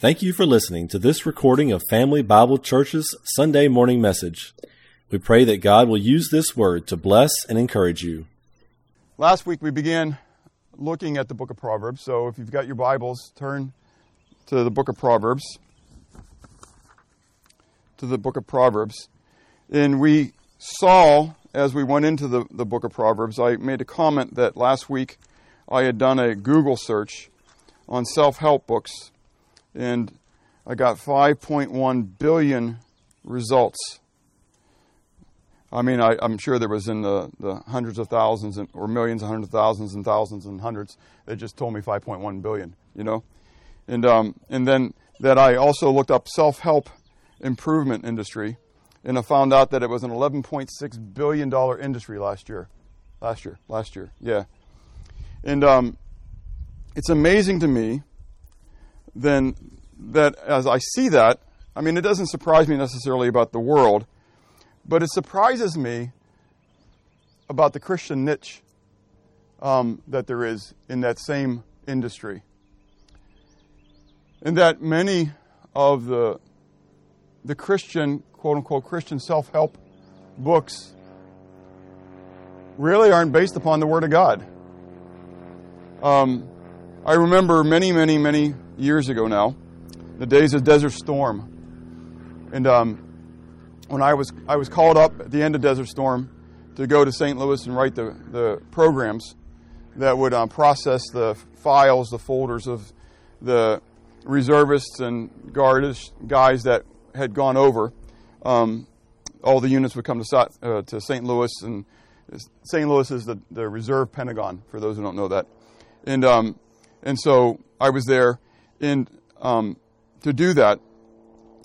Thank you for listening to this recording of Family Bible Church's Sunday morning message. We pray that God will use this word to bless and encourage you. Last week we began looking at the book of Proverbs. So if you've got your Bibles, turn to the book of Proverbs. To the book of Proverbs. And we saw, as we went into the, the book of Proverbs, I made a comment that last week I had done a Google search on self help books and I got 5.1 billion results. I mean, I, am sure there was in the, the hundreds of thousands and, or millions, hundreds of thousands, and thousands and hundreds. They just told me 5.1 billion, you know, and um, and then that I also looked up self-help improvement industry, and I found out that it was an 11.6 billion dollar industry last year, last year, last year, yeah, and um, it's amazing to me then that as I see that, I mean, it doesn't surprise me necessarily about the world, but it surprises me about the Christian niche um, that there is in that same industry. And that many of the, the Christian, quote unquote, Christian self help books really aren't based upon the Word of God. Um, I remember many, many, many years ago now, the days of Desert Storm. And um, when I was, I was called up at the end of Desert Storm to go to St. Louis and write the, the programs that would um, process the files, the folders of the reservists and guardists, guys that had gone over. Um, all the units would come to, uh, to St. Louis, and St. Louis is the, the reserve Pentagon, for those who don't know that. And, um, and so I was there, in um, to do that.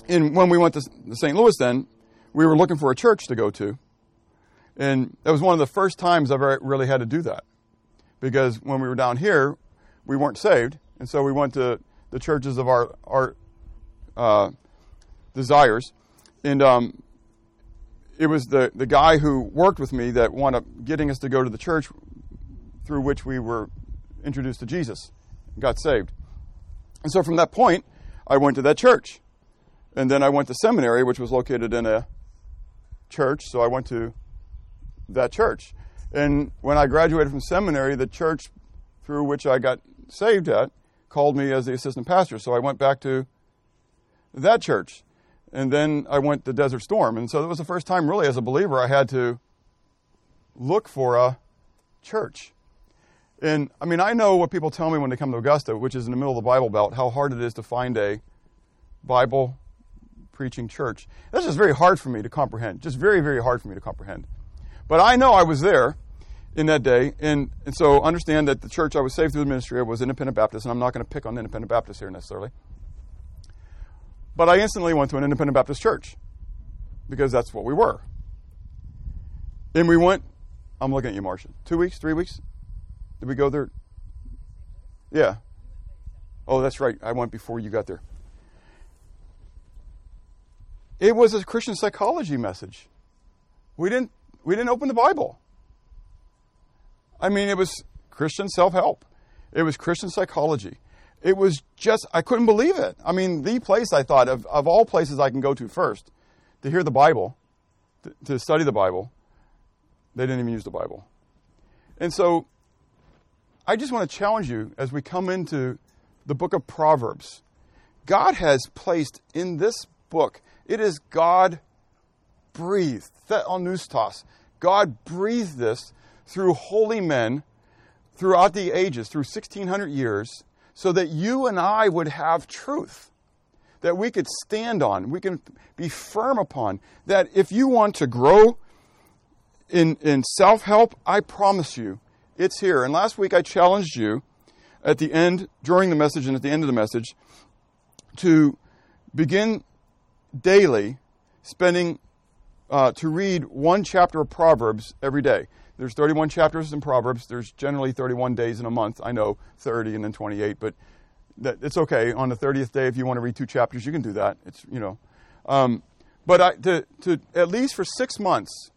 And when we went to St. Louis, then we were looking for a church to go to, and that was one of the first times I've really had to do that, because when we were down here, we weren't saved, and so we went to the churches of our our uh, desires, and um, it was the the guy who worked with me that wound up getting us to go to the church through which we were introduced to Jesus, got saved. And so from that point, I went to that church. And then I went to seminary, which was located in a church, so I went to that church. And when I graduated from seminary, the church through which I got saved at called me as the assistant pastor. So I went back to that church. And then I went to Desert Storm. And so that was the first time, really, as a believer, I had to look for a church. And I mean, I know what people tell me when they come to Augusta, which is in the middle of the Bible Belt, how hard it is to find a Bible preaching church. This is very hard for me to comprehend. Just very, very hard for me to comprehend. But I know I was there in that day, and, and so understand that the church I was saved through the ministry of was Independent Baptist, and I'm not going to pick on Independent Baptists here necessarily. But I instantly went to an Independent Baptist church because that's what we were. And we went, I'm looking at you, Marcia, two weeks, three weeks? Did we go there? Yeah. Oh, that's right. I went before you got there. It was a Christian psychology message. We didn't we didn't open the Bible. I mean, it was Christian self-help. It was Christian psychology. It was just I couldn't believe it. I mean, the place I thought of of all places I can go to first to hear the Bible, to, to study the Bible, they didn't even use the Bible. And so I just want to challenge you as we come into the book of Proverbs. God has placed in this book, it is God breathed, theopneustos. God breathed this through holy men throughout the ages, through 1600 years, so that you and I would have truth that we could stand on, we can be firm upon. That if you want to grow in, in self help, I promise you, it's here. And last week I challenged you at the end, during the message and at the end of the message, to begin daily spending, uh, to read one chapter of Proverbs every day. There's 31 chapters in Proverbs. There's generally 31 days in a month. I know 30 and then 28, but that, it's okay. On the 30th day, if you want to read two chapters, you can do that. It's, you know. Um, but I, to, to at least for six months,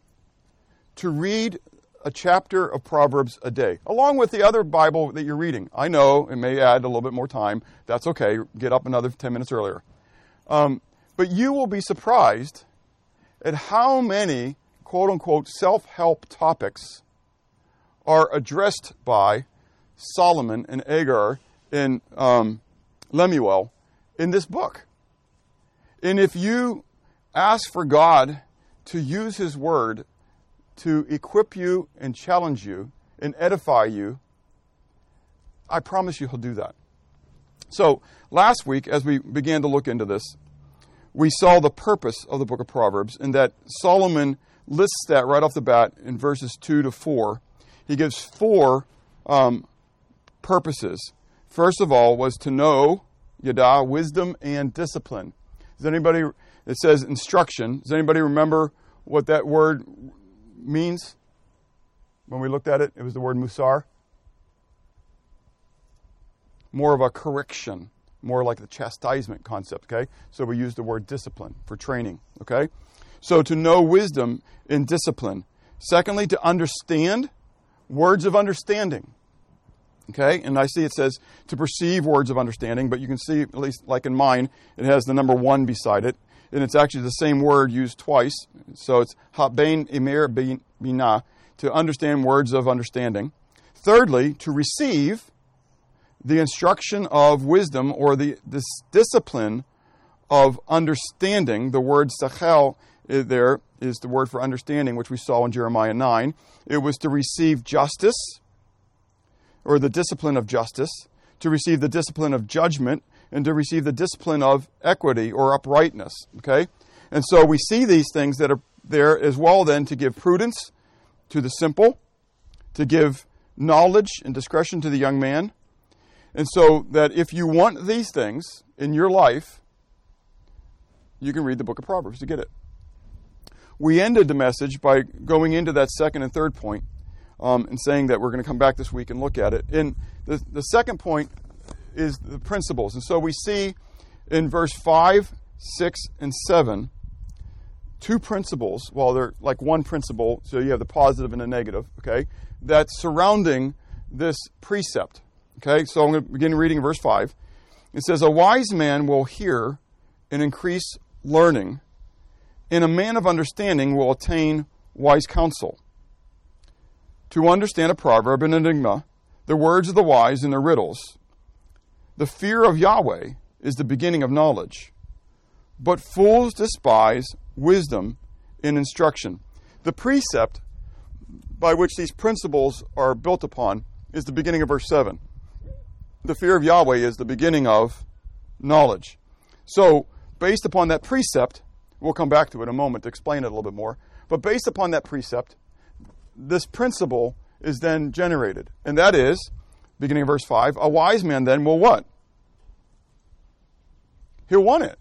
to read a chapter of Proverbs a day, along with the other Bible that you're reading. I know it may add a little bit more time. That's okay. Get up another 10 minutes earlier. Um, but you will be surprised at how many quote unquote self help topics are addressed by Solomon and Agur and um, Lemuel in this book. And if you ask for God to use His Word to equip you and challenge you and edify you, I promise you He'll do that. So, last week, as we began to look into this, we saw the purpose of the book of Proverbs, and that Solomon lists that right off the bat in verses 2 to 4. He gives four um, purposes. First of all, was to know, yada, wisdom and discipline. Does anybody, it says instruction. Does anybody remember what that word means? When we looked at it, it was the word musar. More of a correction, more like the chastisement concept, okay? So we use the word discipline for training, okay? So to know wisdom in discipline. Secondly, to understand words of understanding. Okay, and I see it says to perceive words of understanding, but you can see, at least like in mine, it has the number one beside it, and it's actually the same word used twice. So it's habein emir bina, to understand words of understanding. Thirdly, to receive the instruction of wisdom or the this discipline of understanding. The word sachel eh, there is the word for understanding, which we saw in Jeremiah 9. It was to receive justice or the discipline of justice, to receive the discipline of judgment, and to receive the discipline of equity or uprightness. Okay? And so we see these things that are there as well then to give prudence to the simple, to give knowledge and discretion to the young man. And so that if you want these things in your life, you can read the book of Proverbs to get it. We ended the message by going into that second and third point um, and saying that we're going to come back this week and look at it. And the, the second point is the principles. And so we see in verse 5, 6, and 7 two principles, well, they're like one principle, so you have the positive and the negative, okay, that's surrounding this precept. Okay, so I'm going to begin reading verse 5. It says, A wise man will hear and increase learning, and a man of understanding will attain wise counsel to understand a proverb, and an enigma, the words of the wise, and their riddles. The fear of Yahweh is the beginning of knowledge, but fools despise wisdom and instruction. The precept by which these principles are built upon is the beginning of verse 7. The fear of Yahweh is the beginning of knowledge. So, based upon that precept, we'll come back to it in a moment to explain it a little bit more. But based upon that precept, this principle is then generated. And that is, beginning of verse 5, a wise man then will what? He'll want it.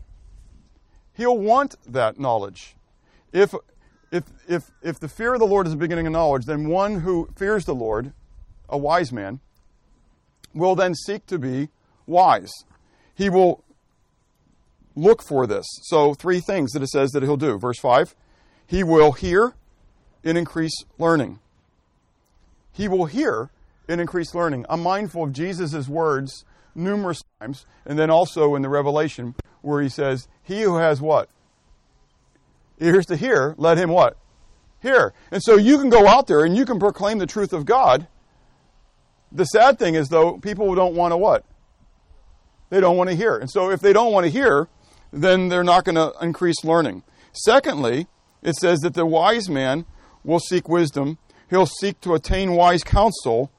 He'll want that knowledge. If, if, if, if the fear of the Lord is the beginning of knowledge, then one who fears the Lord, a wise man, will then seek to be wise. He will look for this. So, three things that it says that he'll do. Verse 5 He will hear, and increase learning. He will hear and increased learning. I'm mindful of Jesus' words numerous times, and then also in the Revelation where he says, He who has what? Ears to hear, let him what? Hear. And so you can go out there and you can proclaim the truth of God. The sad thing is, though, people don't want to what? They don't want to hear. And so if they don't want to hear, then they're not going to increase learning. Secondly, it says that the wise man will seek wisdom. He'll seek to attain wise counsel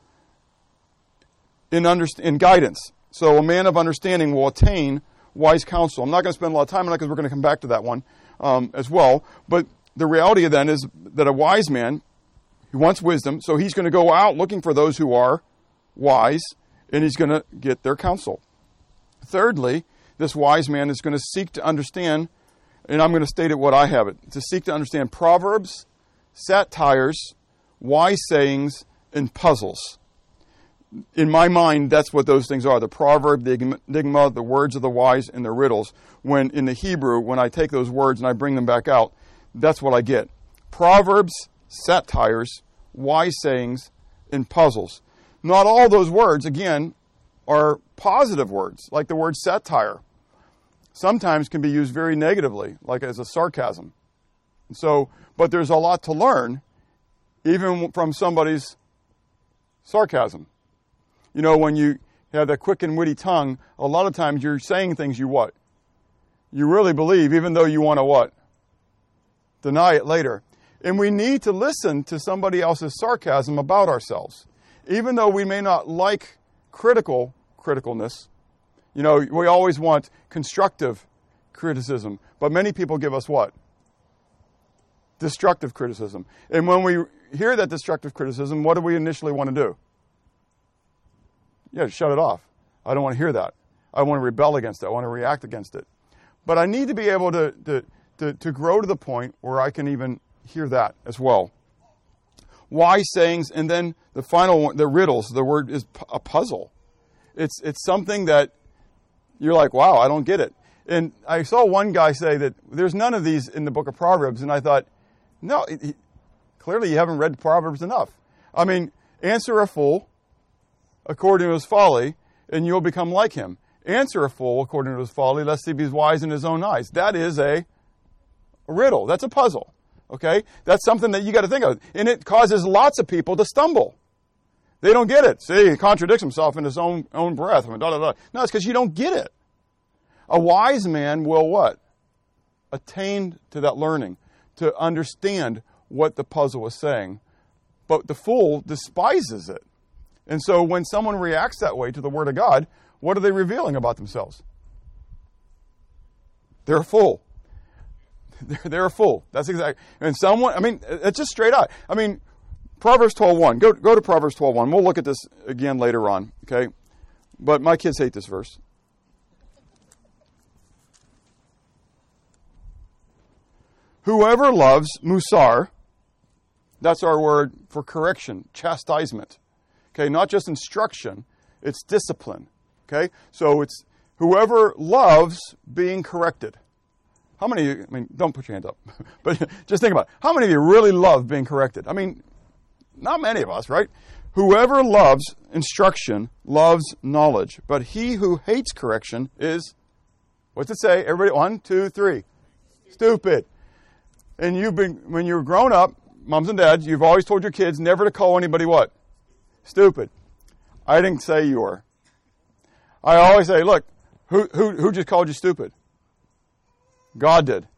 in, underst- in guidance. So a man of understanding will attain wise counsel. I'm not going to spend a lot of time on that because we're going to come back to that one um, as well. But the reality then is that a wise man, he wants wisdom, so he's going to go out looking for those who are wise, and he's going to get their counsel. Thirdly, this wise man is going to seek to understand, and I'm going to state it what I have it, to seek to understand Proverbs satires, wise sayings, and puzzles. In my mind, that's what those things are the proverb, the enigma, the words of the wise, and the riddles. When in the Hebrew, when I take those words and I bring them back out, that's what I get. Proverbs, satires, wise sayings and puzzles. Not all those words, again, are positive words, like the word satire. Sometimes can be used very negatively, like as a sarcasm. So, but there's a lot to learn, even from somebody's sarcasm. You know, when you have that quick and witty tongue, a lot of times you're saying things you what? You really believe, even though you want to what? Deny it later. And we need to listen to somebody else's sarcasm about ourselves. Even though we may not like critical criticalness, you know, we always want constructive criticism. But many people give us what? Destructive criticism. And when we hear that destructive criticism, what do we initially want to do? Yeah, shut it off. I don't want to hear that. I want to rebel against it. I want to react against it. But I need to be able to, to, to, to grow to the point where I can even hear that as well. Wise sayings, and then the final one, the riddles. The word is a puzzle. It's, it's something that you're like, wow, I don't get it. And I saw one guy say that there's none of these in the book of Proverbs, and I thought, no, he, clearly you haven't read Proverbs enough. I mean, answer a fool according to his folly, and you'll become like him. Answer a fool according to his folly, lest he be wise in his own eyes. That is a, riddle. That's a puzzle. Okay? That's something that you got to think of. And it causes lots of people to stumble. They don't get it. See, he contradicts himself in his own, own breath. I mean, da, da, da. No, it's because you don't get it. A wise man will what? Attain to that learning, to understand what the puzzle is saying. But the fool despises it. And so when someone reacts that way to the Word of God, what are they revealing about themselves? They're a fool. They're, a fool. That's exactly. And someone, I mean, it's just straight out. I mean, Proverbs 12.1. Go, go to Proverbs 12.1. We'll look at this again later on, okay? But my kids hate this verse. Whoever loves Musar, that's our word for correction, chastisement. Okay, not just instruction, it's discipline. Okay, so it's whoever loves being corrected. How many of you, I mean, don't put your hand up, but just think about it. How many of you really love being corrected? I mean, not many of us, right? Whoever loves instruction loves knowledge, but he who hates correction is, what's it say? Everybody, one, two, three. Stupid. And you've been, when you were grown up, moms and dads, you've always told your kids never to call anybody what? Stupid. I didn't say you were. I always say, look, who, who, who just called you stupid? God did.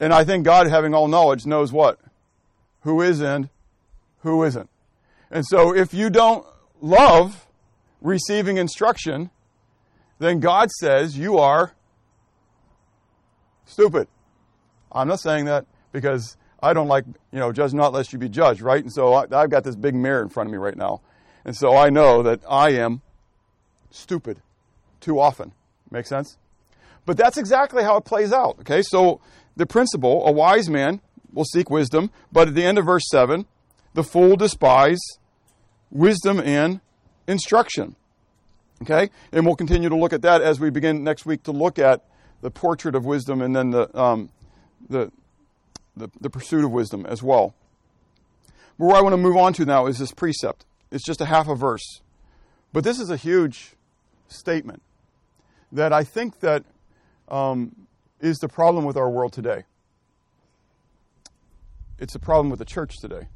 And I think God, having all knowledge, knows what? Who is and who isn't. And so if you don't love receiving instruction, then God says you are stupid. I'm not saying that because I don't like, you know, judge not lest you be judged, right? And so I, have got this big mirror in front of me right now. And so I know that I am stupid too often. Make sense? But that's exactly how it plays out. Okay, so the principle, a wise man will seek wisdom, but at the end of verse 7, the fool despise wisdom and instruction. Okay, and we'll continue to look at that as we begin next week to look at the portrait of wisdom and then the, um, the, the, the pursuit of wisdom as well. But where I want to move on to now is this precept. It's just a half a verse. But this is a huge statement that I think that um, is the problem with our world today. It's a problem with the church today.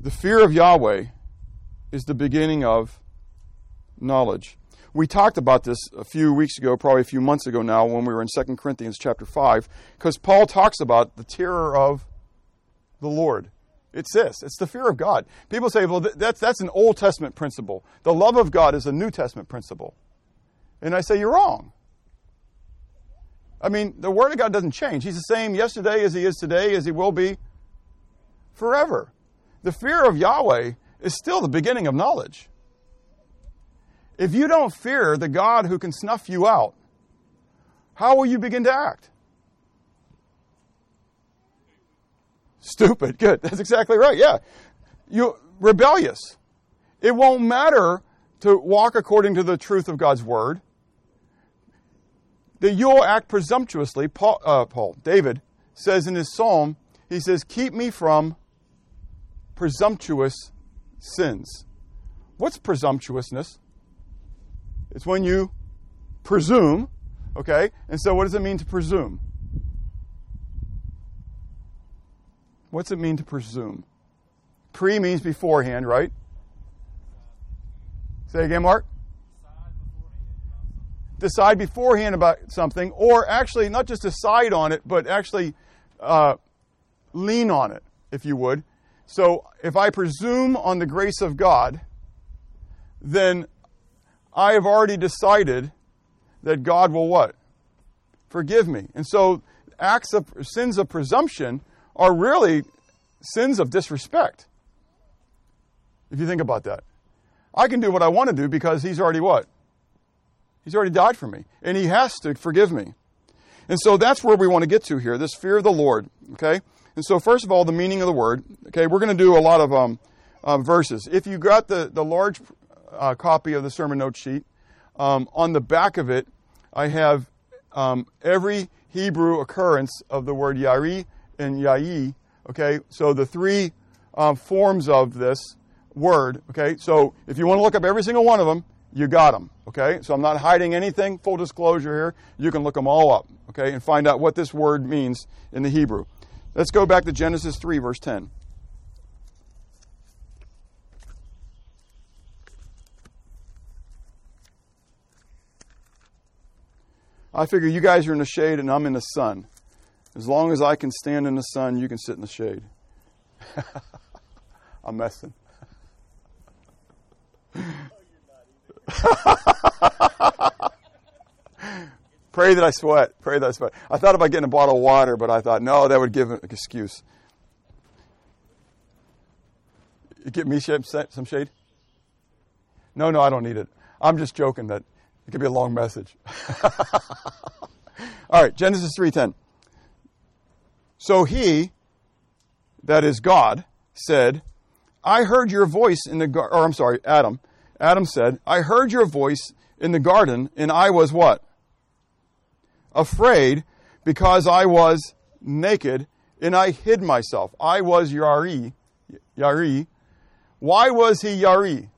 The fear of Yahweh is the beginning of knowledge. We talked about this a few weeks ago, probably a few months ago now, when we were in 2 Corinthians chapter 5, because Paul talks about the terror of the Lord. It's this. It's the fear of God. People say, well, that's, that's an Old Testament principle. The love of God is a New Testament principle. And I say, you're wrong. I mean, the Word of God doesn't change. He's the same yesterday as He is today, as He will be forever. The fear of Yahweh is still the beginning of knowledge. If you don't fear the God who can snuff you out, how will you begin to act? Stupid. Good. That's exactly right. Yeah. You rebellious. It won't matter to walk according to the truth of God's word. That you'll act presumptuously. Paul, uh, Paul David says in his psalm, he says, Keep me from presumptuous sins. What's presumptuousness? It's when you presume, okay? And so, what does it mean to presume? What's it mean to presume? Pre means beforehand, right? Say again, Mark? Decide beforehand about something, or actually not just decide on it, but actually uh, lean on it, if you would. So if I presume on the grace of God, then I have already decided that God will what? Forgive me. And so acts of sins of presumption are really sins of disrespect. If you think about that. I can do what I want to do because he's already what? He's already died for me. And he has to forgive me. And so that's where we want to get to here, this fear of the Lord. Okay? And so, first of all, the meaning of the word. Okay, we're going to do a lot of um, uh, verses. If you got the, the large uh, copy of the sermon note sheet, um, on the back of it, I have um, every Hebrew occurrence of the word yari and yayi. Okay, so the three uh, forms of this word. Okay, so if you want to look up every single one of them, you got them. Okay, so I'm not hiding anything. Full disclosure here. You can look them all up. Okay, and find out what this word means in the Hebrew. Let's go back to Genesis 3, verse 10. I figure you guys are in the shade and I'm in the sun. As long as I can stand in the sun, you can sit in the shade. I'm messing. Pray that I sweat. Pray that I sweat. I thought about getting a bottle of water, but I thought, no, that would give an excuse. Get me some shade? No, no, I don't need it. I'm just joking that it could be a long message. All right, Genesis 3:10. So he, that is God, said, I heard your voice in the garden, or I'm sorry, Adam. Adam said, I heard your voice in the garden, and I was what? afraid because I was naked and I hid myself. I was Yari. Yari. Why was he Yari?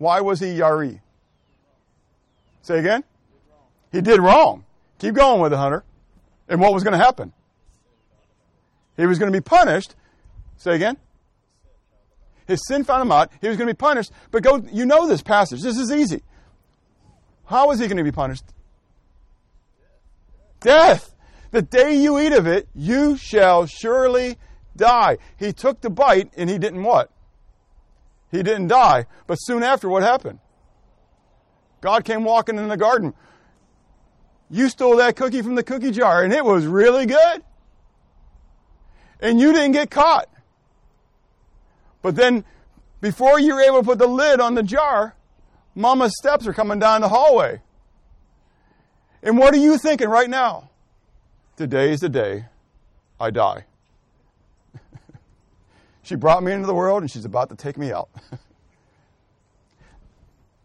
Why was he Yari? Say again? He did wrong. Keep going with it, Hunter. And what was going to happen? He was going to be punished. Say again? His sin found him out. He was going to be punished. But go, you know this passage. This is easy. How is he going to be punished? Death. The day you eat of it, you shall surely die. He took the bite and he didn't what? He didn't die. But soon after, what happened? God came walking in the garden. You stole that cookie from the cookie jar and it was really good. And you didn't get caught. But then, before you were able to put the lid on the jar, Mama's steps are coming down the hallway. And what are you thinking right now? Today is the day I die. She brought me into the world and she's about to take me out.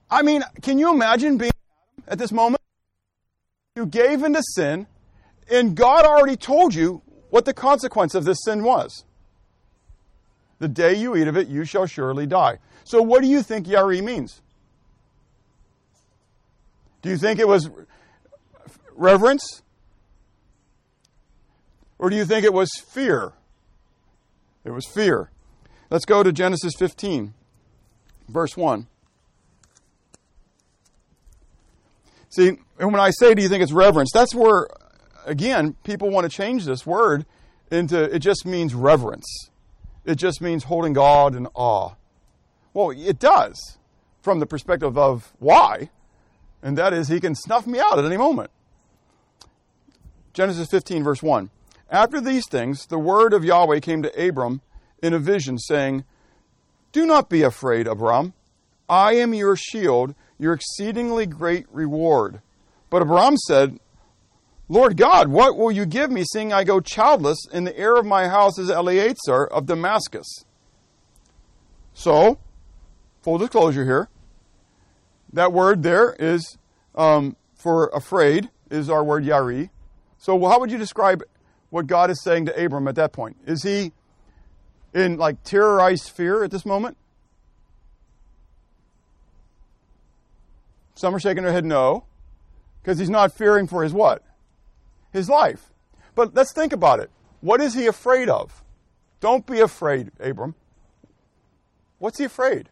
I mean, can you imagine being at this moment? You gave into sin, and God already told you what the consequence of this sin was. The day you eat of it, you shall surely die. So, what do you think Yari means? Do you think it was reverence? Or do you think it was fear? It was fear. Let's go to Genesis 15, verse 1. See, and when I say, do you think it's reverence? That's where, again, people want to change this word into it just means reverence. It just means holding God in awe. Well, it does from the perspective of why and that is he can snuff me out at any moment. Genesis 15, verse 1. After these things, the word of Yahweh came to Abram in a vision, saying, Do not be afraid, Abram. I am your shield, your exceedingly great reward. But Abram said, Lord God, what will you give me, seeing I go childless, and the heir of my house is Eliezer of Damascus? So, full disclosure here, that word there is um, for afraid is our word yari. So, how would you describe what God is saying to Abram at that point? Is he in like terrorized fear at this moment? Some are shaking their head no, because he's not fearing for his what? His life. But let's think about it. What is he afraid of? Don't be afraid, Abram. What's he afraid?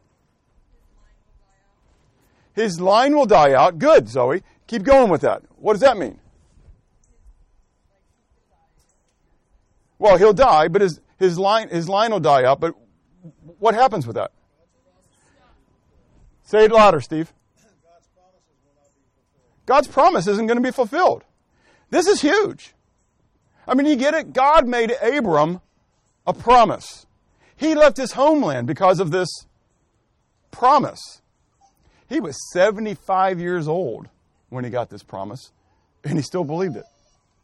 His line will die out. Good, Zoe. Keep going with that. What does that mean? Well, he'll die, but his, his line his line will die out. But what happens with that? Say it louder, Steve. God's promise isn't going to be fulfilled. This is huge. I mean, you get it? God made Abram a promise. He left his homeland because of this promise. He was 75 years old when he got this promise, and he still believed it.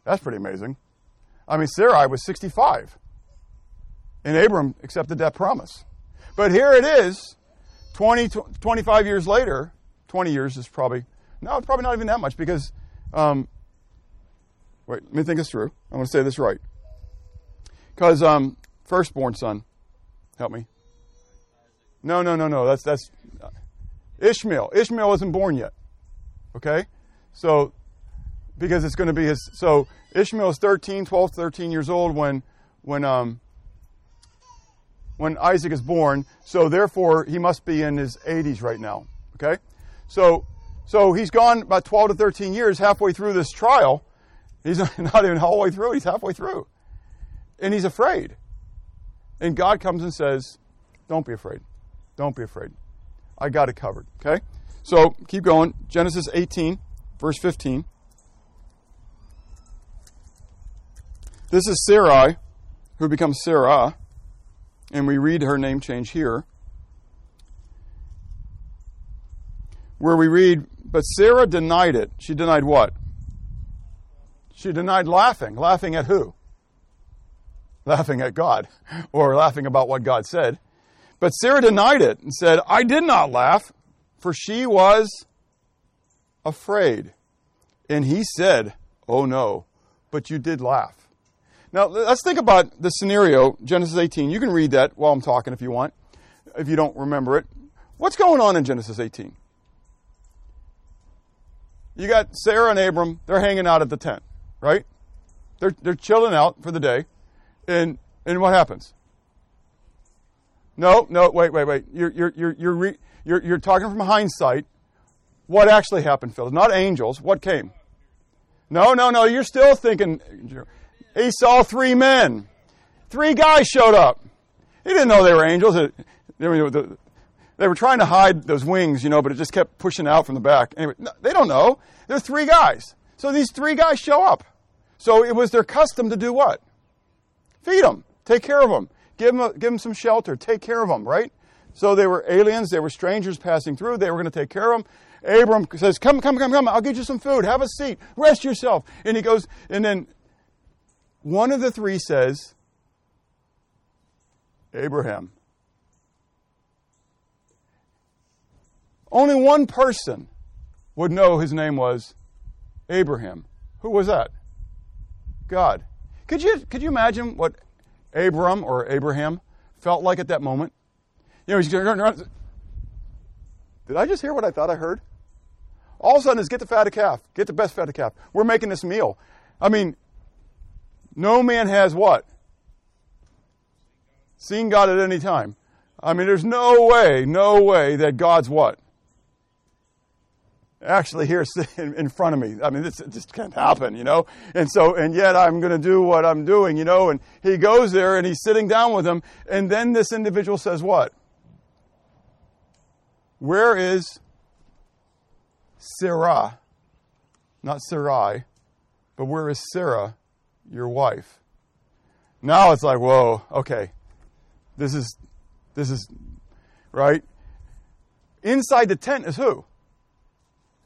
That's pretty amazing. I mean, Sarai was 65, and Abram accepted that promise. But here it is, 20, 25 years later, 20 years is probably, no, it's probably not even that much because, um, wait, let me think this through. I want to say this right. Because um, firstborn son, help me. No, no, no, no. That's that's Ishmael. Ishmael isn't born yet. Okay? So, because it's going to be his. So, Ishmael is 13, 12, 13 years old when, when, um, when Isaac is born. So, therefore, he must be in his 80s right now. Okay? So, so he's gone about 12 to 13 years, halfway through this trial. He's not even all the way through, he's halfway through. And he's afraid. And God comes and says, Don't be afraid. Don't be afraid. I got it covered. Okay? So keep going. Genesis 18, verse 15. This is Sarai, who becomes Sarah, and we read her name change here. Where we read, but Sarah denied it. She denied what? She denied laughing. Laughing at who? Laughing at God, or laughing about what God said. But Sarah denied it and said, I did not laugh, for she was afraid. And he said, Oh no, but you did laugh. Now, let's think about the scenario, Genesis 18. You can read that while I'm talking if you want, if you don't remember it. What's going on in Genesis 18? You got Sarah and Abram, they're hanging out at the tent, right? They're, they're chilling out for the day. And, and what happens? No, no, wait, wait, wait. You're, you're, you're, you're, re, you're, you're talking from hindsight. What actually happened, Phil? Not angels. What came? No, no, no. You're still thinking. He saw three men. Three guys showed up. He didn't know they were angels. They were trying to hide those wings, you know, but it just kept pushing out from the back. Anyway, they don't know. They're three guys. So these three guys show up. So it was their custom to do what? Feed them, take care of them. Give them, a, give them some shelter. Take care of them, right? So they were aliens. They were strangers passing through. They were going to take care of them. Abram says, Come, come, come, come. I'll get you some food. Have a seat. Rest yourself. And he goes, and then one of the three says, Abraham. Only one person would know his name was Abraham. Who was that? God. Could you, could you imagine what Abram or Abraham felt like at that moment. You know, he's going around. Did I just hear what I thought I heard? All of a sudden, is get the fatted calf. Get the best fatted calf. We're making this meal. I mean, no man has what? Seen God at any time. I mean, there's no way, no way that God's what? actually here in front of me. I mean, this just can't happen, you know? And so, and yet I'm going to do what I'm doing, you know? And he goes there and he's sitting down with him. And then this individual says, What? Where is Sarah? Not Sarai, but where is Sarah, your wife? Now it's like, whoa, okay. This is, this is, right? Inside the tent is who?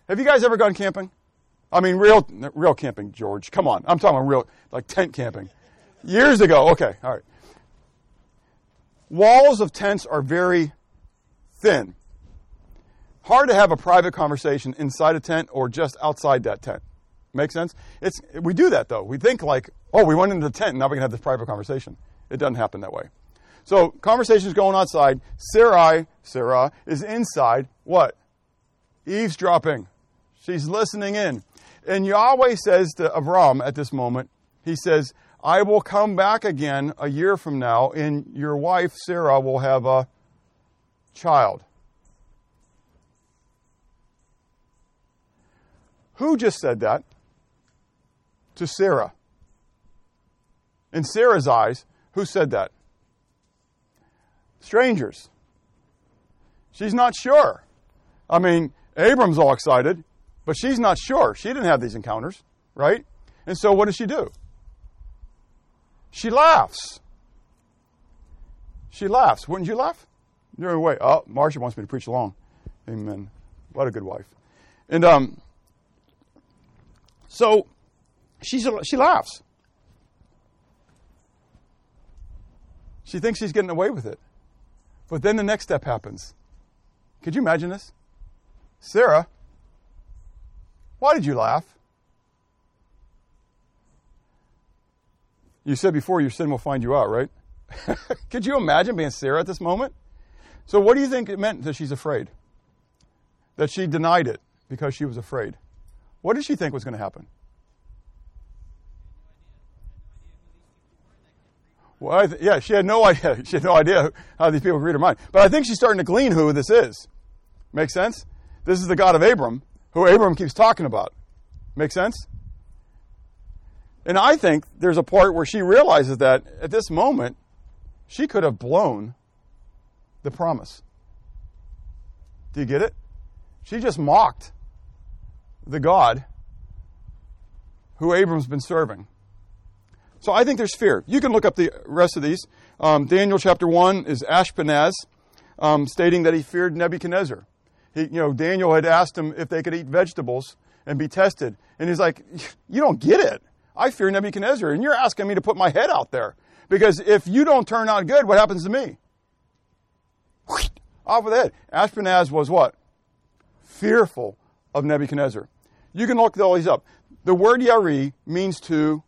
Have you guys ever gone camping? I mean, real, real camping, George. Come on. I'm talking real, like tent camping. Years ago. Okay, all right. Walls of tents are very thin. Hard to have a private conversation inside a tent or just outside that tent. Make sense? It's we do that though. We think like, oh, we went into the tent, now we can have this private conversation. It doesn't happen that way. So conversation's going outside. Sarai, Sarah is inside. What? Eavesdropping. She's listening in. And Yahweh says to Avram at this moment, he says, I will come back again a year from now, and your wife, Sarah, will have a child. Who just said that? To Sarah. In Sarah's eyes, who said that? Strangers. She's not sure. I mean, Abram's all excited, but she's not sure. She didn't have these encounters, right? And so what does she do? She laughs. She laughs. Wouldn't you laugh? You're away. Oh, Marcia wants me to preach along. Amen. What a good wife. And um, so she's, she laughs. She thinks she's getting away with it. But then the next step happens. Could you imagine this? Sarah, why did you laugh? You said before your sin will find you out, right? Could you imagine being Sarah at this moment? So, what do you think it meant that she's afraid? That she denied it because she was afraid. What did she think was going to happen? Well, th- yeah, she had no idea. She had no idea how these people could read her mind. But I think she's starting to glean who this is. Make sense? This is the God of Abram, who Abram keeps talking about. Make sense? And I think there's a part where she realizes that at this moment, she could have blown the promise. Do you get it? She just mocked the God who Abram's been serving. So I think there's fear. You can look up the rest of these. Um, Daniel chapter 1 is Ashpenaz um, stating that he feared Nebuchadnezzar. He, you know, Daniel had asked him if they could eat vegetables and be tested. And he's like, You don't get it. I fear Nebuchadnezzar, and you're asking me to put my head out there. Because if you don't turn out good, what happens to me? Off with head. Ashpenaz was what? Fearful of Nebuchadnezzar. You can look all these up. The word yari means to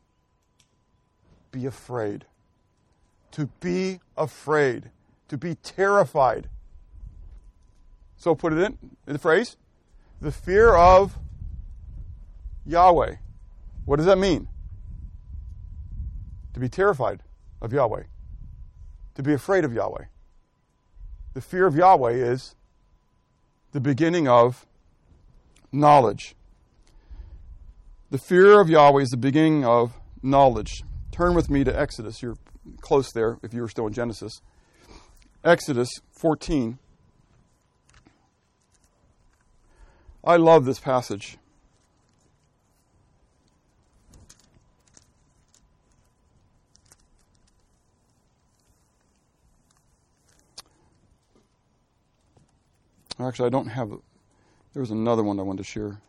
be afraid. To be afraid. To be terrified. So put it in, in the phrase. The fear of Yahweh. What does that mean? To be terrified of Yahweh. To be afraid of Yahweh. The fear of Yahweh is the beginning of knowledge. The fear of Yahweh is the beginning of knowledge. Turn with me to Exodus. You're close there if you were still in Genesis. Exodus 14. I love this passage. Actually, I don't have. There was another one I wanted to share.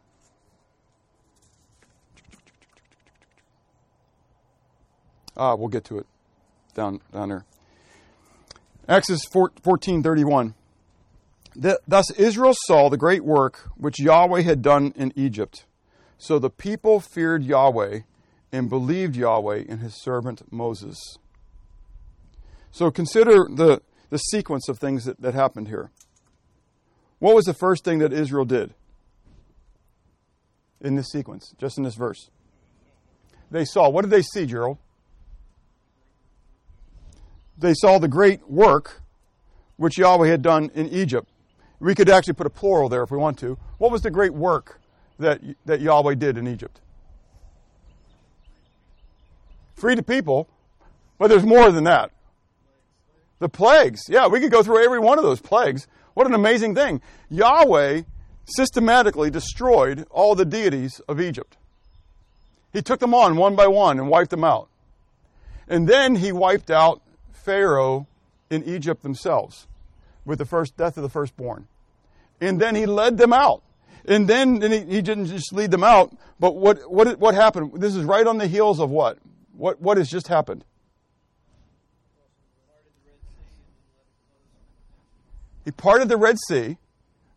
Ah, we'll get to it down down there. Exodus 14, 31. Thus Israel saw the great work which Yahweh had done in Egypt. So the people feared Yahweh and believed Yahweh and his servant Moses. So consider the, the sequence of things that, that happened here. What was the first thing that Israel did in this sequence, just in this verse? They saw. What did they see, Gerald? They saw the great work which Yahweh had done in Egypt. We could actually put a plural there if we want to. What was the great work that, that Yahweh did in Egypt? Free the people, but there's more than that. The plagues. Yeah, we could go through every one of those plagues. What an amazing thing. Yahweh systematically destroyed all the deities of Egypt. He took them on one by one and wiped them out. And then he wiped out Pharaoh in Egypt themselves with the first death of the firstborn. And then he led them out. And then and he, he didn't just lead them out, but what, what, what happened? This is right on the heels of what? What, what has just happened? He parted the Red Sea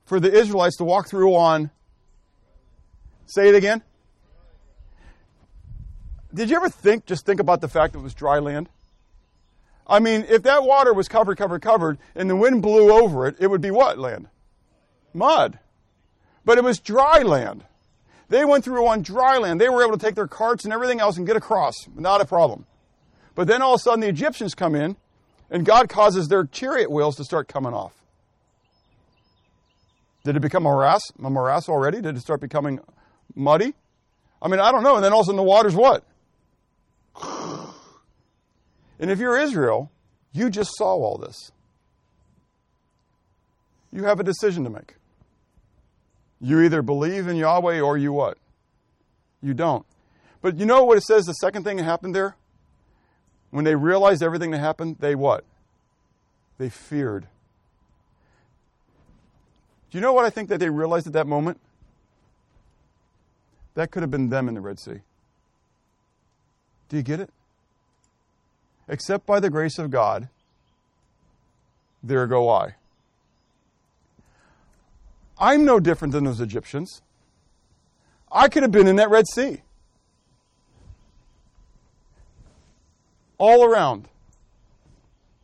for the Israelites to walk through on. Say it again. did you ever think, just think about the fact that it was dry land? I mean, if that water was covered, covered, covered, and the wind blew over it, it would be what land? Mud. But it was dry land. They went through on dry land. They were able to take their carts and everything else and get across. Not a problem. But then all of a sudden the Egyptians come in, and God causes their chariot wheels to start coming off. Did it become a morass, a morass already? Did it start becoming muddy? I mean, I don't know. And then all of a sudden the water's what? And if you're Israel, you just saw all this. You have a decision to make. You either believe in Yahweh or you what? You don't. But you know what it says the second thing that happened there? When they realized everything that happened, they what? They feared. Do you know what I think that they realized at that moment? That could have been them in the Red Sea. Do you get it? Except by the grace of God, there go I. I'm no different than those Egyptians. I could have been in that Red Sea. All around.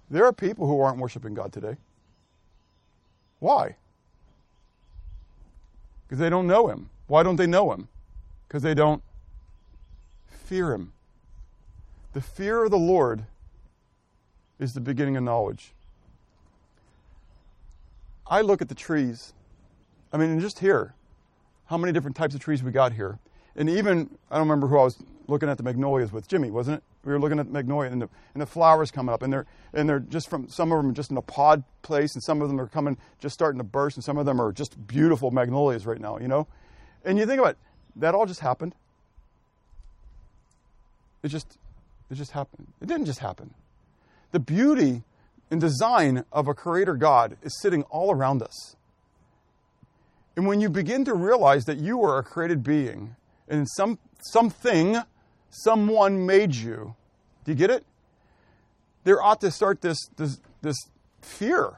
There are people who aren't worshiping God today. Why? Because they don't know Him. Why don't they know Him? Because they don't fear Him. The fear of the Lord is the beginning of knowledge. I look at the trees. I mean, just here, how many different types of trees we got here. And even, I don't remember who I was looking at the magnolias with, Jimmy, wasn't it? We were looking at the magnolia and the, and the flowers coming up, and they're, and they're just from, some of them are just in a pod place, and some of them are coming, just starting to burst, and some of them are just beautiful magnolias right now, you know? And you think about it, that all just happened. It just, it just happened. It didn't just happen. The beauty and design of a creator God is sitting all around us. And when you begin to realize that you are a created being and some something, someone made you, do you get it? There ought to start this, this, this fear,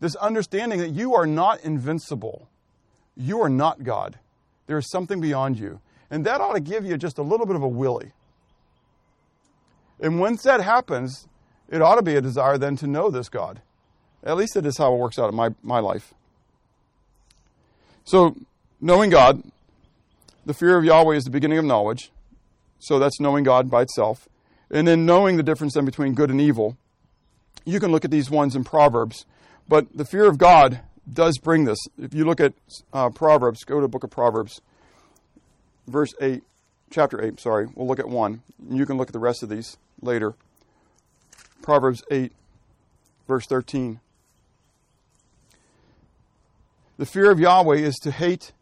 this understanding that you are not invincible. You are not God. There is something beyond you. And that ought to give you just a little bit of a willy. And once that happens, it ought to be a desire then to know this God. At least it is how it works out in my, my life. So, knowing God, the fear of Yahweh is the beginning of knowledge. So that's knowing God by itself. And then knowing the difference then between good and evil. You can look at these ones in Proverbs. But the fear of God does bring this. If you look at uh, Proverbs, go to the book of Proverbs, verse 8, chapter 8, sorry. We'll look at one. You can look at the rest of these later. Proverbs 8, verse 13. The fear of Yahweh is to hate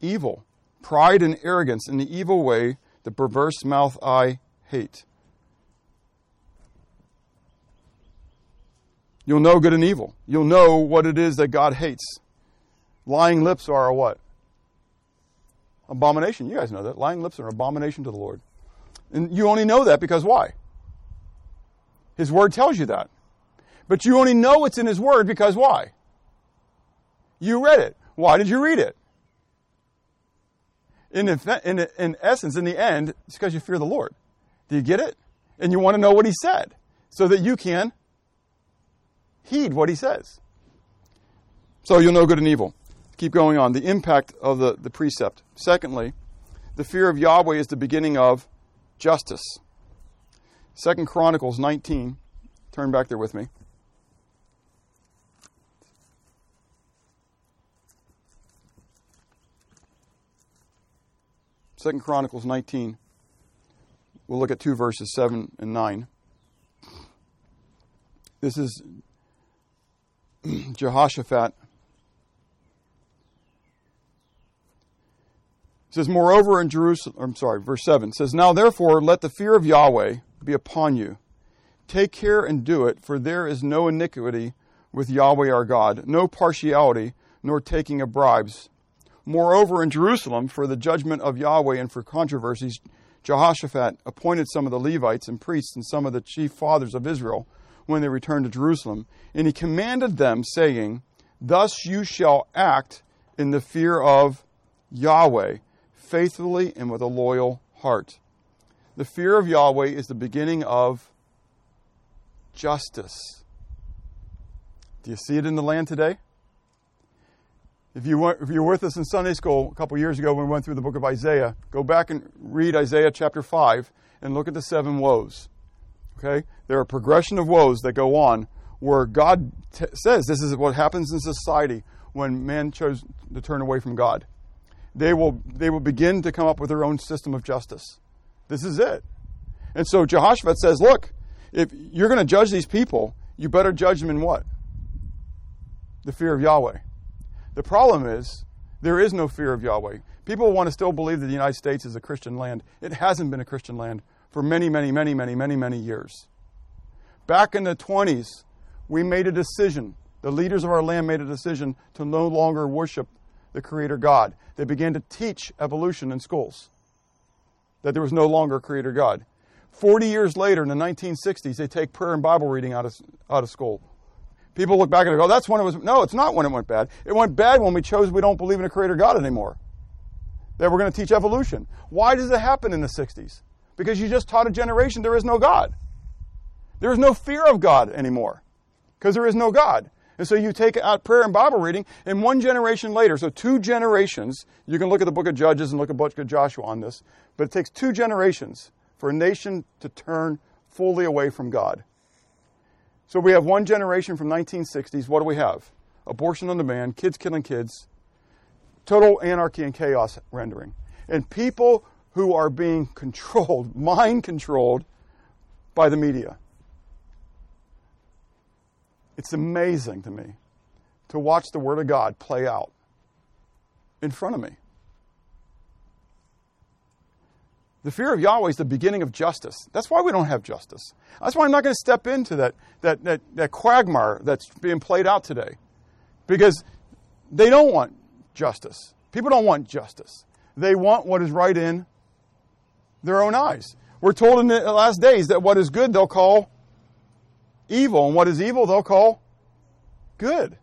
evil, pride and arrogance in the evil way, the perverse mouth I hate. You'll know good and evil. You'll know what it is that God hates. Lying lips are a what? Abomination. You guys know that. Lying lips are an abomination to the Lord. And you only know that because why? His word tells you that. But you only know it's in His word because why? You read it. Why did you read it? In, in, in essence, in the end, it's because you fear the Lord. Do you get it? And you want to know what He said so that you can heed what He says. So you'll know good and evil. Keep going on. The impact of the, the precept. Secondly, the fear of Yahweh is the beginning of justice. Second Chronicles 19. Turn back there with me. Second Chronicles 19. We'll look at two verses 7 and 9. This is Jehoshaphat. It says, Moreover in Jerusalem, I'm sorry, verse 7 says, Now therefore let the fear of Yahweh be upon you. Take care and do it, for there is no iniquity with Yahweh our God, no partiality, nor taking of bribes. Moreover, in Jerusalem, for the judgment of Yahweh and for controversies, Jehoshaphat appointed some of the Levites and priests and some of the chief fathers of Israel when they returned to Jerusalem. And he commanded them, saying, Thus you shall act in the fear of Yahweh, faithfully and with a loyal heart. The fear of Yahweh is the beginning of justice. Do you see it in the land today? If you, were, if you were with us in Sunday school a couple years ago when we went through the book of Isaiah, go back and read Isaiah chapter 5 and look at the seven woes. Okay? There are a progression of woes that go on where God t- says this is what happens in society when man chose to turn away from God. They will, they will begin to come up with their own system of justice. This is it. And so Jehoshaphat says, look, if you're going to judge these people, you better judge them in what? The fear of Yahweh. The problem is, there is no fear of Yahweh. People want to still believe that the United States is a Christian land. It hasn't been a Christian land for many, many, many, many, many, many years. Back in the 20s, we made a decision. The leaders of our land made a decision to no longer worship the Creator God. They began to teach evolution in schools, that there was no longer a Creator God. 40 years later, in the 1960s, they take prayer and Bible reading out of, out of school. People look back and go, that's when it was. No, it's not when it went bad. It went bad when we chose we don't believe in a Creator God anymore. That we're going to teach evolution. Why does it happen in the 60s? Because you just taught a generation there is no God. There is no fear of God anymore because there is no God. And so you take out prayer and Bible reading, and one generation later, so two generations, you can look at the book of Judges and look at the book of Joshua on this, but it takes two generations for a nation to turn fully away from God. So we have one generation from 1960s. What do we have? Abortion on demand, kids killing kids, total anarchy and chaos rendering. And people who are being controlled, mind controlled by the media. It's amazing to me to watch the Word of God play out in front of me. The fear of Yahweh is the beginning of justice. That's why we don't have justice. That's why I'm not going to step into that, that, that, that quagmire that's being played out today. Because they don't want justice. People don't want justice. They want what is right in their own eyes. We're told in the last days that what is good they'll call evil, and what is evil they'll call good.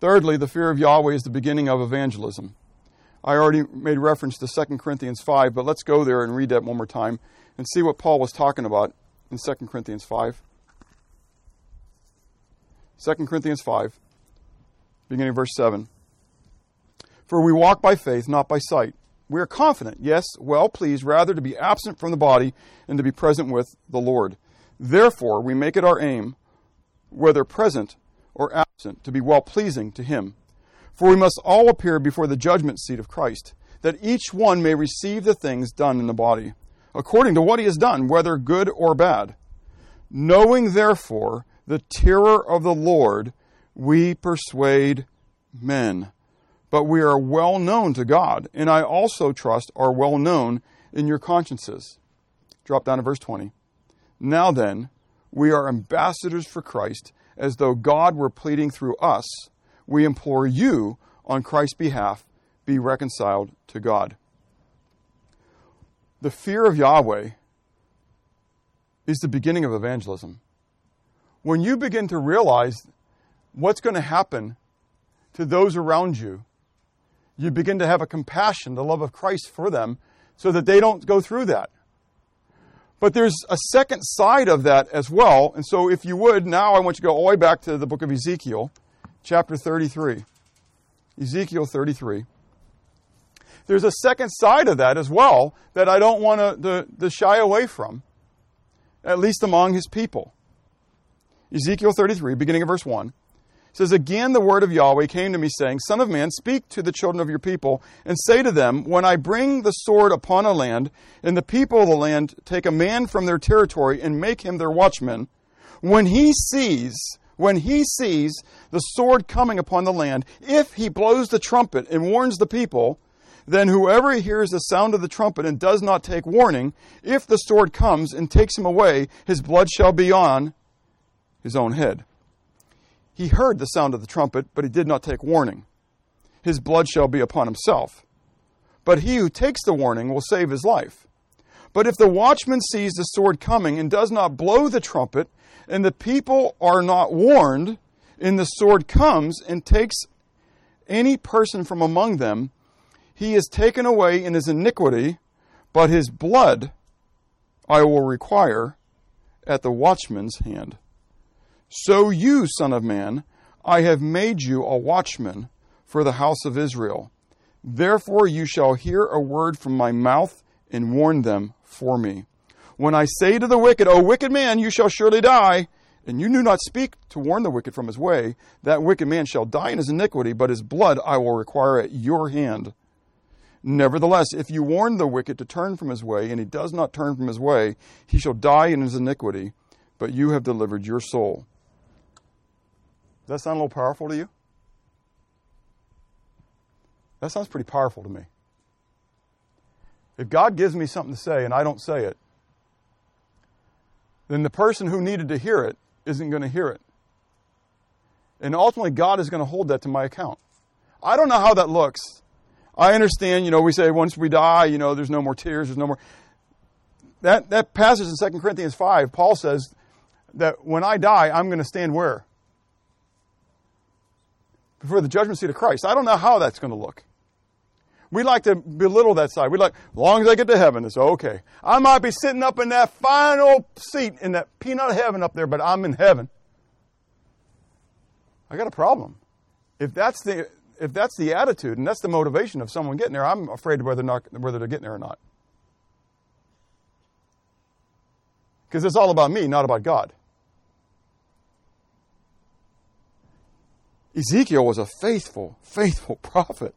Thirdly, the fear of Yahweh is the beginning of evangelism. I already made reference to 2 Corinthians 5, but let's go there and read that one more time and see what Paul was talking about in 2 Corinthians 5. 2 Corinthians 5, beginning verse 7. For we walk by faith, not by sight. We are confident, yes, well pleased, rather to be absent from the body and to be present with the Lord. Therefore, we make it our aim, whether present or absent, to be well pleasing to Him. For we must all appear before the judgment seat of Christ, that each one may receive the things done in the body, according to what he has done, whether good or bad. Knowing therefore the terror of the Lord, we persuade men. But we are well known to God, and I also trust are well known in your consciences. Drop down to verse 20. Now then, we are ambassadors for Christ, as though God were pleading through us we implore you on Christ's behalf, be reconciled to God. The fear of Yahweh is the beginning of evangelism. When you begin to realize what's going to happen to those around you, you begin to have a compassion, the love of Christ for them, so that they don't go through that. But there's a second side of that as well. And so, if you would, now I want you to go all the way back to the book of Ezekiel chapter 33. Ezekiel 33. There's a second side of that as well that I don't want to, to, to shy away from, at least among his people. Ezekiel 33, beginning of verse 1 says, Again, the word of Yahweh came to me, saying, Son of man, speak to the children of your people, and say to them, When I bring the sword upon a land, and the people of the land take a man from their territory and make him their watchman, when he sees when he sees the sword coming upon the land, if he blows the trumpet and warns the people, then whoever hears the sound of the trumpet and does not take warning, if the sword comes and takes him away, his blood shall be on his own head. He heard the sound of the trumpet, but he did not take warning. His blood shall be upon himself. But he who takes the warning will save his life. But if the watchman sees the sword coming and does not blow the trumpet, and the people are not warned, and the sword comes and takes any person from among them, He is taken away in his iniquity, but his blood I will require at the watchman's hand. So you, Son of Man, I have made you a watchman for the house of Israel. Therefore you shall hear a word from my mouth and warn them for me. When I say to the wicked, O wicked man, you shall surely die, and you do not speak to warn the wicked from his way, that wicked man shall die in his iniquity, but his blood I will require at your hand. Nevertheless, if you warn the wicked to turn from his way, and he does not turn from his way, he shall die in his iniquity, but you have delivered your soul. Does that sound a little powerful to you? That sounds pretty powerful to me. If God gives me something to say and I don't say it, then the person who needed to hear it isn't going to hear it. And ultimately, God is going to hold that to my account. I don't know how that looks. I understand, you know, we say once we die, you know, there's no more tears, there's no more. That, that passage in 2 Corinthians 5, Paul says that when I die, I'm going to stand where? Before the judgment seat of Christ. I don't know how that's going to look. We like to belittle that side. We like, as long as I get to heaven, it's okay. I might be sitting up in that final seat in that peanut heaven up there, but I'm in heaven. I got a problem. If that's the if that's the attitude and that's the motivation of someone getting there, I'm afraid whether not whether they're getting there or not. Because it's all about me, not about God. Ezekiel was a faithful, faithful prophet.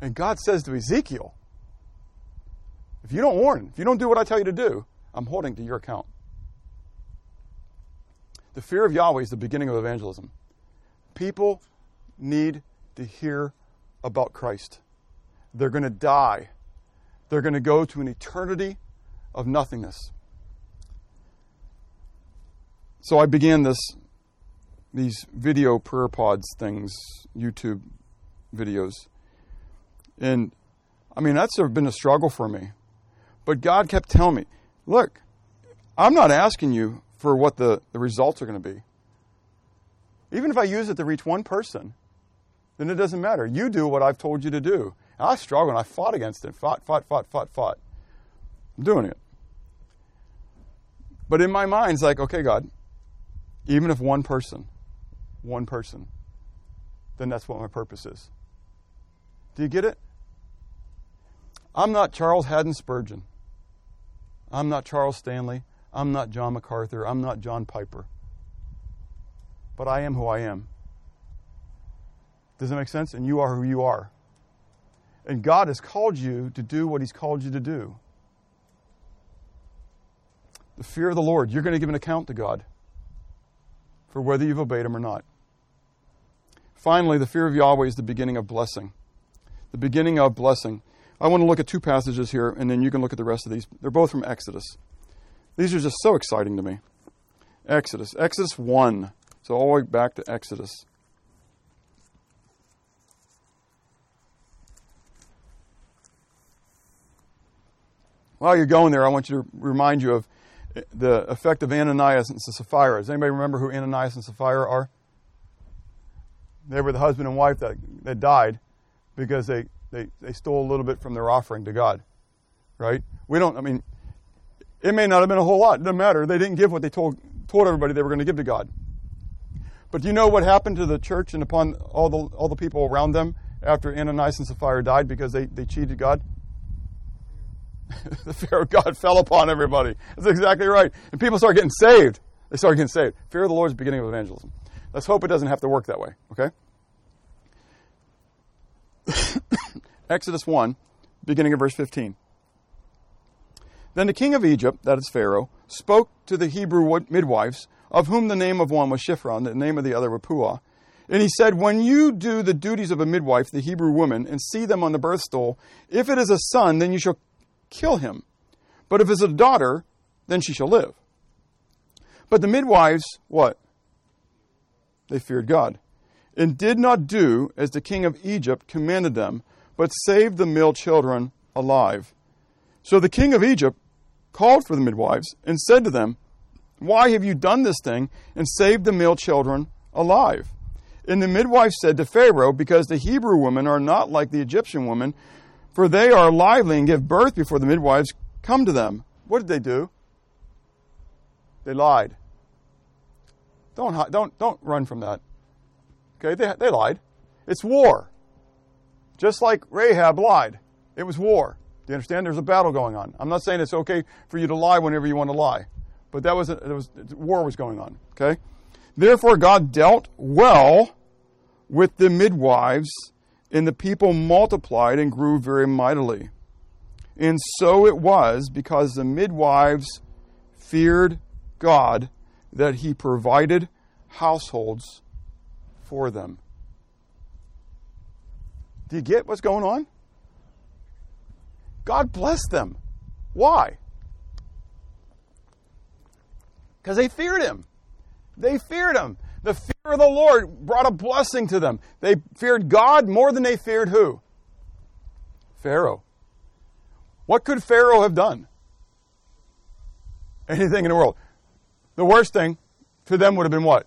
And God says to Ezekiel, if you don't warn, if you don't do what I tell you to do, I'm holding to your account. The fear of Yahweh is the beginning of evangelism. People need to hear about Christ. They're going to die. They're going to go to an eternity of nothingness. So I began this these video prayer pods things, YouTube videos. And I mean, that's been a struggle for me. But God kept telling me, look, I'm not asking you for what the, the results are going to be. Even if I use it to reach one person, then it doesn't matter. You do what I've told you to do. And I struggled and I fought against it. Fought, fought, fought, fought, fought. I'm doing it. But in my mind, it's like, okay, God, even if one person, one person, then that's what my purpose is. Do you get it? I'm not Charles Haddon Spurgeon. I'm not Charles Stanley. I'm not John MacArthur. I'm not John Piper. But I am who I am. Does that make sense? And you are who you are. And God has called you to do what He's called you to do. The fear of the Lord, you're going to give an account to God for whether you've obeyed Him or not. Finally, the fear of Yahweh is the beginning of blessing. The beginning of blessing. I want to look at two passages here, and then you can look at the rest of these. They're both from Exodus. These are just so exciting to me. Exodus. Exodus 1. So, all the way back to Exodus. While you're going there, I want you to remind you of the effect of Ananias and Sapphira. Does anybody remember who Ananias and Sapphira are? They were the husband and wife that, that died because they they, they stole a little bit from their offering to God. Right? We don't, I mean, it may not have been a whole lot. It doesn't matter. They didn't give what they told, told everybody they were going to give to God. But do you know what happened to the church and upon all the, all the people around them after Ananias and Sapphira died because they, they cheated God? the fear of God fell upon everybody. That's exactly right. And people start getting saved. They start getting saved. Fear of the Lord is the beginning of evangelism. Let's hope it doesn't have to work that way, okay? Exodus 1, beginning of verse 15. Then the king of Egypt, that is Pharaoh, spoke to the Hebrew midwives, of whom the name of one was Shiphrah, the name of the other was Puah. And he said, When you do the duties of a midwife, the Hebrew woman, and see them on the birth stool, if it is a son, then you shall kill him. But if it's a daughter, then she shall live. But the midwives, what? They feared God, and did not do as the king of Egypt commanded them, but saved the male children alive. So the king of Egypt called for the midwives and said to them, Why have you done this thing and saved the male children alive? And the midwives said to Pharaoh, Because the Hebrew women are not like the Egyptian women, For they are lively and give birth before the midwives come to them. What did they do? They lied. Don't, don't, don't run from that. Okay, they, they lied. It's war. Just like Rahab lied. It was war. Do you understand? There's a battle going on. I'm not saying it's okay for you to lie whenever you want to lie, but that was, a, was war was going on. Okay. Therefore, God dealt well with the midwives, and the people multiplied and grew very mightily. And so it was because the midwives feared God that He provided households for them. Do you get what's going on? God blessed them. Why? Because they feared Him. They feared Him. The fear of the Lord brought a blessing to them. They feared God more than they feared who? Pharaoh. What could Pharaoh have done? Anything in the world. The worst thing to them would have been what?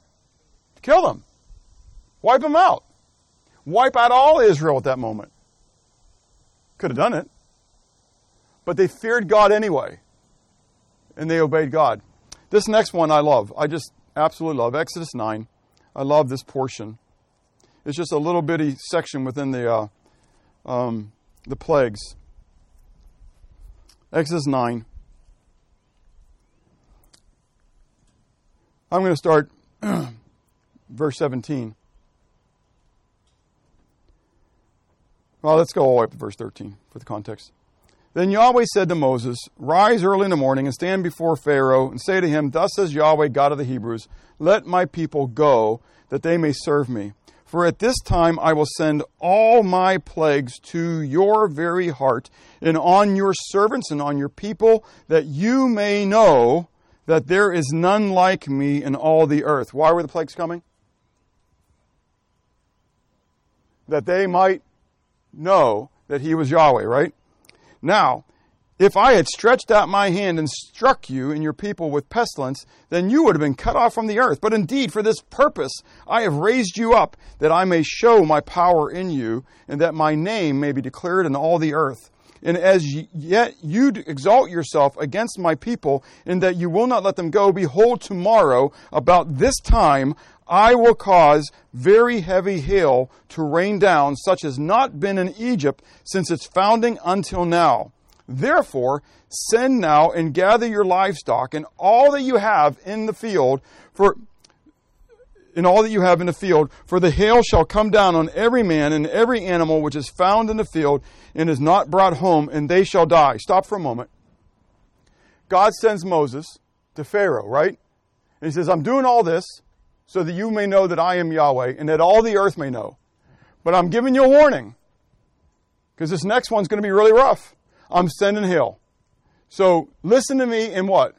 Kill them. Wipe them out. Wipe out all Israel at that moment. Could have done it. But they feared God anyway. And they obeyed God. This next one I love. I just absolutely love. Exodus 9. I love this portion. It's just a little bitty section within the, uh, um, the plagues. Exodus 9. I'm going to start verse 17. Well, let's go all the way up to verse 13 for the context. Then Yahweh said to Moses, Rise early in the morning and stand before Pharaoh and say to him, Thus says Yahweh, God of the Hebrews, Let my people go, that they may serve me. For at this time I will send all my plagues to your very heart and on your servants and on your people, that you may know that there is none like me in all the earth. Why were the plagues coming? That they might know that he was Yahweh, right? Now, if I had stretched out my hand and struck you and your people with pestilence, then you would have been cut off from the earth. But indeed, for this purpose I have raised you up, that I may show my power in you, and that my name may be declared in all the earth. And as yet you exalt yourself against my people, in that you will not let them go, behold, tomorrow, about this time, I will cause very heavy hail to rain down, such as not been in Egypt since its founding until now. Therefore, send now and gather your livestock and all that you have in the field, for in all that you have in the field, for the hail shall come down on every man and every animal which is found in the field and is not brought home, and they shall die. Stop for a moment. God sends Moses to Pharaoh, right? And he says, I'm doing all this so that you may know that I am Yahweh and that all the earth may know. But I'm giving you a warning because this next one's going to be really rough. I'm sending hail. So listen to me and what?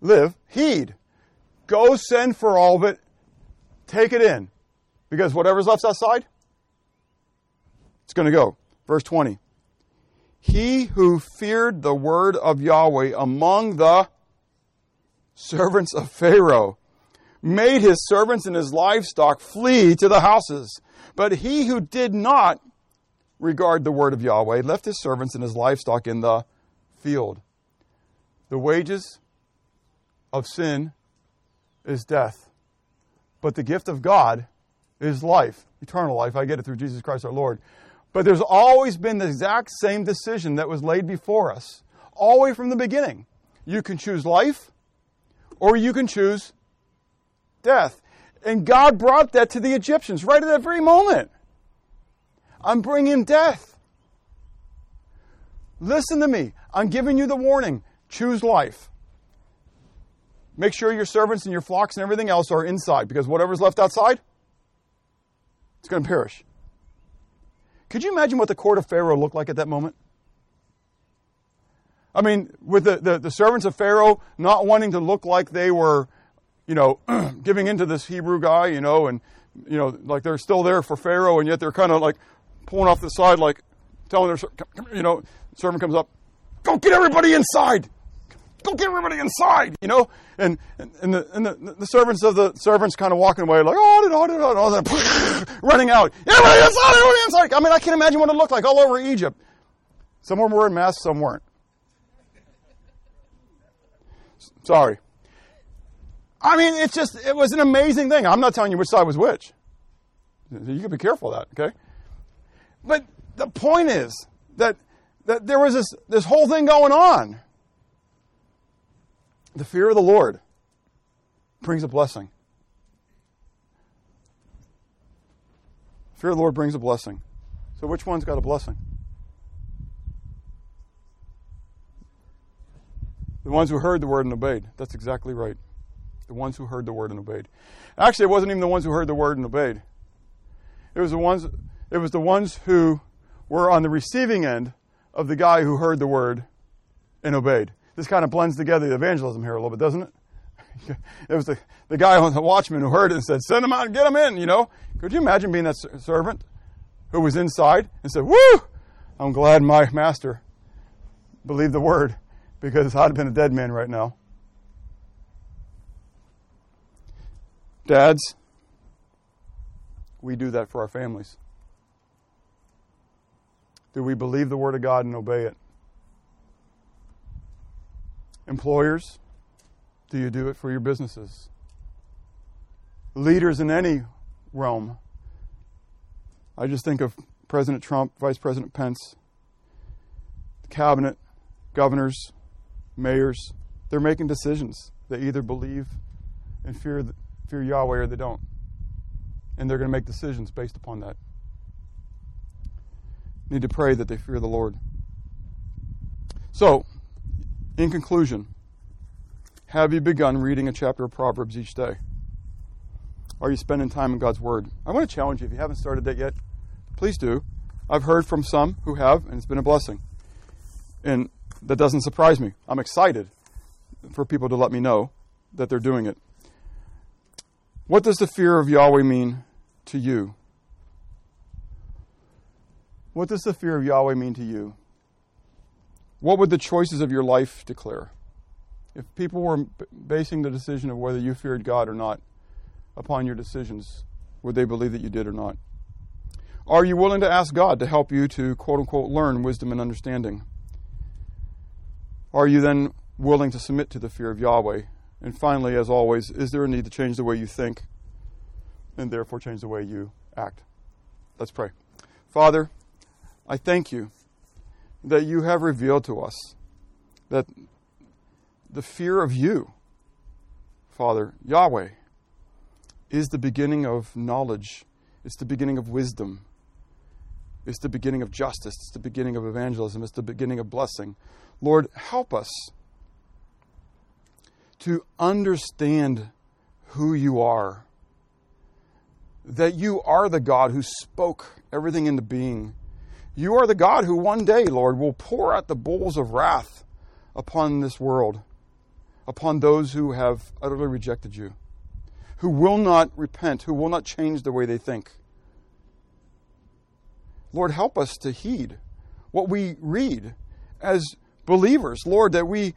Live, heed. Go send for all of it. Take it in. Because whatever's left outside, it's going to go. Verse 20. He who feared the word of Yahweh among the servants of Pharaoh made his servants and his livestock flee to the houses. But he who did not regard the word of Yahweh left his servants and his livestock in the field. The wages of sin is death, but the gift of God is life, eternal life. I get it through Jesus Christ our Lord. But there's always been the exact same decision that was laid before us, all the way from the beginning. You can choose life, or you can choose death. And God brought that to the Egyptians right at that very moment. I'm bringing death. Listen to me. I'm giving you the warning. Choose life. Make sure your servants and your flocks and everything else are inside because whatever's left outside, it's going to perish. Could you imagine what the court of Pharaoh looked like at that moment? I mean, with the, the, the servants of Pharaoh not wanting to look like they were you know, giving into this Hebrew guy, you know, and, you know, like they're still there for Pharaoh, and yet they're kind of like pulling off the side, like telling their, you know, servant comes up, go get everybody inside. go get everybody inside, you know? And, and, and, the, and the, the servants of the servants kind of walking away like, oh, oh, oh, oh, all that, running out. Everybody inside, everybody inside. I mean, I can't imagine what it looked like all over Egypt. Some were wearing masks, some weren't. Sorry. I mean, it's just, it was an amazing thing. I'm not telling you which side was which. You can be careful of that, okay? But the point is that, that there was this, this whole thing going on. The fear of the Lord brings a blessing. Fear of the Lord brings a blessing. So, which one's got a blessing? The ones who heard the word and obeyed. That's exactly right. The ones who heard the word and obeyed. Actually, it wasn't even the ones who heard the word and obeyed. It was the ones it was the ones who were on the receiving end of the guy who heard the word and obeyed. This kind of blends together the evangelism here a little bit, doesn't it? it was the, the guy on the watchman who heard it and said, Send him out and get him in, you know. Could you imagine being that servant who was inside and said, Woo! I'm glad my master believed the word because I'd have been a dead man right now. Dads, we do that for our families. Do we believe the Word of God and obey it? Employers, do you do it for your businesses? Leaders in any realm. I just think of President Trump, Vice President Pence, the cabinet, governors, mayors. They're making decisions. They either believe and fear, fear Yahweh or they don't. And they're going to make decisions based upon that. Need to pray that they fear the Lord. So, in conclusion, have you begun reading a chapter of Proverbs each day? Are you spending time in God's Word? I want to challenge you if you haven't started that yet, please do. I've heard from some who have, and it's been a blessing. And that doesn't surprise me. I'm excited for people to let me know that they're doing it. What does the fear of Yahweh mean to you? What does the fear of Yahweh mean to you? What would the choices of your life declare? If people were basing the decision of whether you feared God or not upon your decisions, would they believe that you did or not? Are you willing to ask God to help you to, quote unquote, learn wisdom and understanding? Are you then willing to submit to the fear of Yahweh? And finally, as always, is there a need to change the way you think and therefore change the way you act? Let's pray. Father, I thank you that you have revealed to us that the fear of you, Father, Yahweh, is the beginning of knowledge, it's the beginning of wisdom, it's the beginning of justice, it's the beginning of evangelism, it's the beginning of blessing. Lord, help us to understand who you are. That you are the God who spoke everything into being. You are the God who one day, Lord, will pour out the bowls of wrath upon this world, upon those who have utterly rejected you, who will not repent, who will not change the way they think. Lord, help us to heed what we read as believers, Lord, that we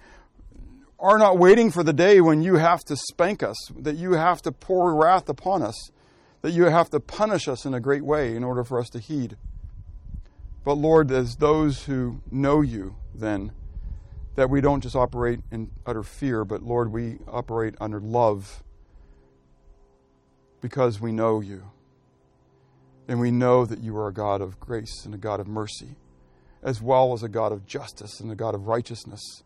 are not waiting for the day when you have to spank us, that you have to pour wrath upon us, that you have to punish us in a great way in order for us to heed. But Lord, as those who know you, then, that we don't just operate in utter fear, but Lord, we operate under love because we know you. And we know that you are a God of grace and a God of mercy as well as a God of justice and a God of righteousness.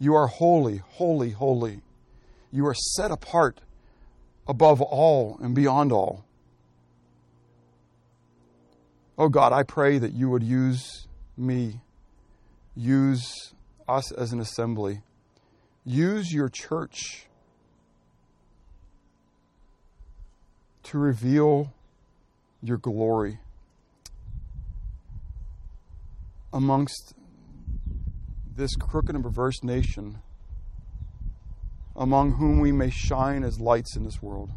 You are holy, holy, holy. You are set apart above all and beyond all. Oh God, I pray that you would use me, use us as an assembly, use your church to reveal your glory amongst this crooked and perverse nation, among whom we may shine as lights in this world,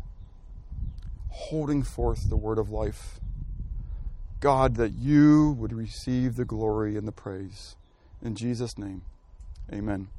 holding forth the word of life. God, that you would receive the glory and the praise. In Jesus' name, amen.